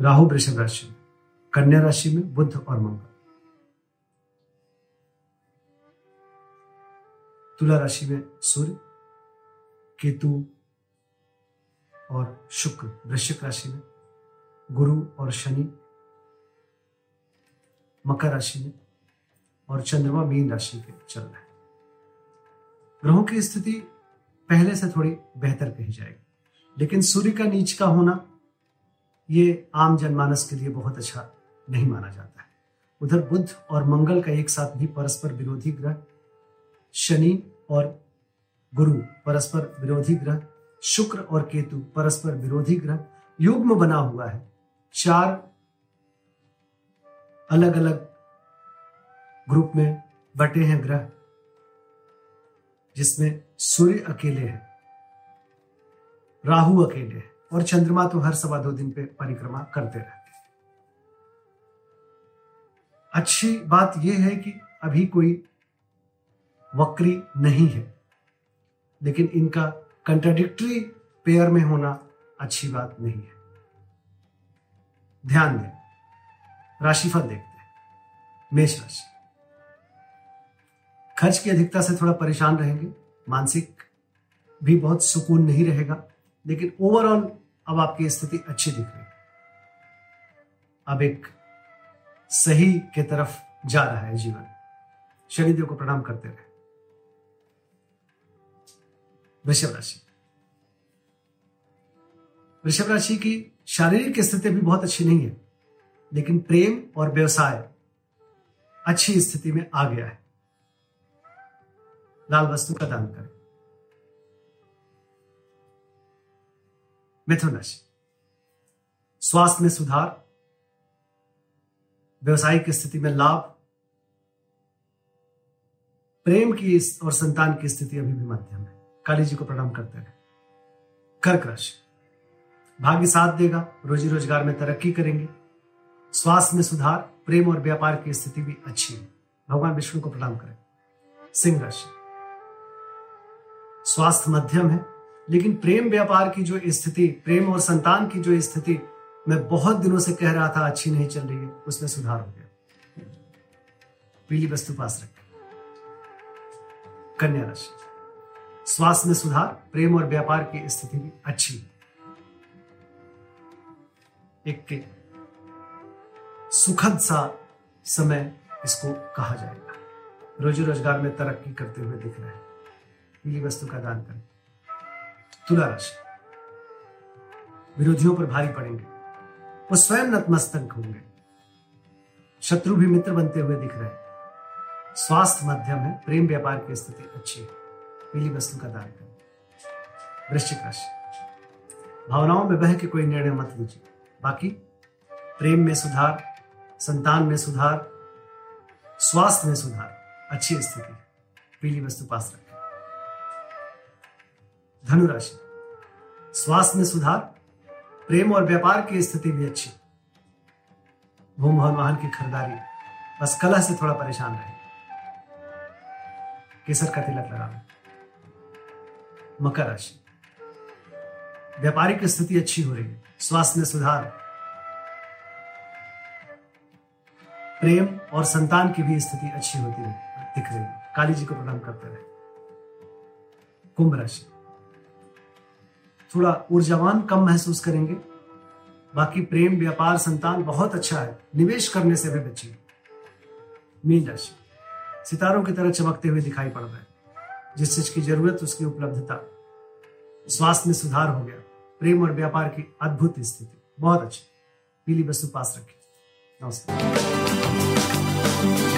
राहु वृषभ राशि में, कन्या राशि में बुध और मंगल। तुला राशि में सूर्य, केतु और शुक्र वृश्चिक राशि में, गुरु और शनि, मकर राशि में और चंद्रमा मीन राशि के चल रहे हैं। ग्रहों की स्थिति पहले से थोड़ी बेहतर कही जाएगी, लेकिन सूर्य का नीच का होना ये आम जनमानस के लिए बहुत अच्छा नहीं माना जाता है। उधर बुध और मंगल का एक साथ भी परस्पर विरोधी ग्रह, शनि और गुरु परस्पर विरोधी ग्रह, शुक्र और केतु परस्पर विरोधी ग्रह, युग्म बना हुआ है। चार अलग अलग ग्रुप में बटे हैं ग्रह, जिसमें सूर्य अकेले हैं, राहु अकेले हैं। और चंद्रमा तो हर सवा दो दिन पे परिक्रमा करते रहते अच्छी बात यह है कि अभी कोई वक्री नहीं है, लेकिन इनका कंट्राडिक्टरी पेयर में होना अच्छी बात नहीं है। ध्यान दें, राशिफल देखते हैं, मेष राशि। खर्च की अधिकता से थोड़ा परेशान रहेंगे, मानसिक भी बहुत सुकून नहीं रहेगा। लेकिन ओवरऑल अब आपकी स्थिति अच्छी दिख रही है। अब एक सही के तरफ़ जा रहा है जीवन। शनिदेव को प्रणाम करते रहे। वृषभ राशि। वृषभ राशि की शारीरिक स्थिति भी बहुत अच्छी नहीं है, लेकिन प्रेम और व्यवसाय अच्छी स्थिति में आ गया है। लाल वस्तु का दान करें। मिथुन राशि। स्वास्थ्य में सुधार, व्यवसायिक स्थिति में लाभ, प्रेम की और संतान की स्थिति अभी भी मध्यम है। काली जी को प्रणाम करते रहे। कर्क राशि। भाग्य साथ देगा, रोजी रोज़गार में तरक्की करेंगे। स्वास्थ्य में सुधार, प्रेम और व्यापार की स्थिति भी अच्छी है। भगवान विष्णु को प्रणाम करें। सिंह राशि। स्वास्थ्य मध्यम है लेकिन प्रेम व्यापार की जो स्थिति, प्रेम और संतान की जो स्थिति, मैं बहुत दिनों से कह रहा था, अच्छी नहीं चल रही है। उसमें सुधार हो गया। पीली वस्तु पास रखें। कन्या राशि। स्वास्थ्य में सुधार, प्रेम और व्यापार की स्थिति भी अच्छी। है एक सुखद सा समय इसको कहा जाएगा। रोजी रोज़गार में तरक्की करते हुए दिख रहे हैं। पीली वस्तु का दान करें। तुला राशि विरोधियों पर भारी पड़ेंगे। वो स्वयं नतमस्तक होंगे। शत्रु भी मित्र बनते हुए दिख रहे हैं। स्वास्थ्य मध्यम है, प्रेम व्यापार की स्थिति अच्छी है। पीली वस्तु का दान करें। वृश्चिक राशि। भावनाओं में बह के कोई निर्णय मत लीजिए। बाकी, प्रेम में सुधार, संतान में सुधार, स्वास्थ्य में सुधार, अच्छी स्थिति, पीली वस्तु पास रखें। धनुराशि। स्वास्थ्य में सुधार, प्रेम और व्यापार की स्थिति भी अच्छी। भूम और वाहन की खरीदारी, बस कलह से थोड़ा परेशान रहे। केसर का तिलक लगा मकर राशि। व्यापारिक स्थिति अच्छी हो रही है। स्वास्थ्य में सुधार। प्रेम और संतान की भी स्थिति अच्छी होती रही, दिख रही है। काली जी को प्रणाम करते रहे। कुंभ राशि। थोड़ा ऊर्जावान कम महसूस करेंगे। बाकी प्रेम, व्यापार, संतान बहुत अच्छा है। निवेश करने से भी बचिए। मीन राशि। सितारों की तरह चमकते हुए दिखाई पड़ रहे जिस चीज़ की ज़रूरत, उसकी उपलब्धता। स्वास्थ्य में सुधार हो गया। प्रेम और व्यापार की अद्भुत स्थिति। बहुत अच्छी। पीली वस्तु पास रखिए। नमस्कार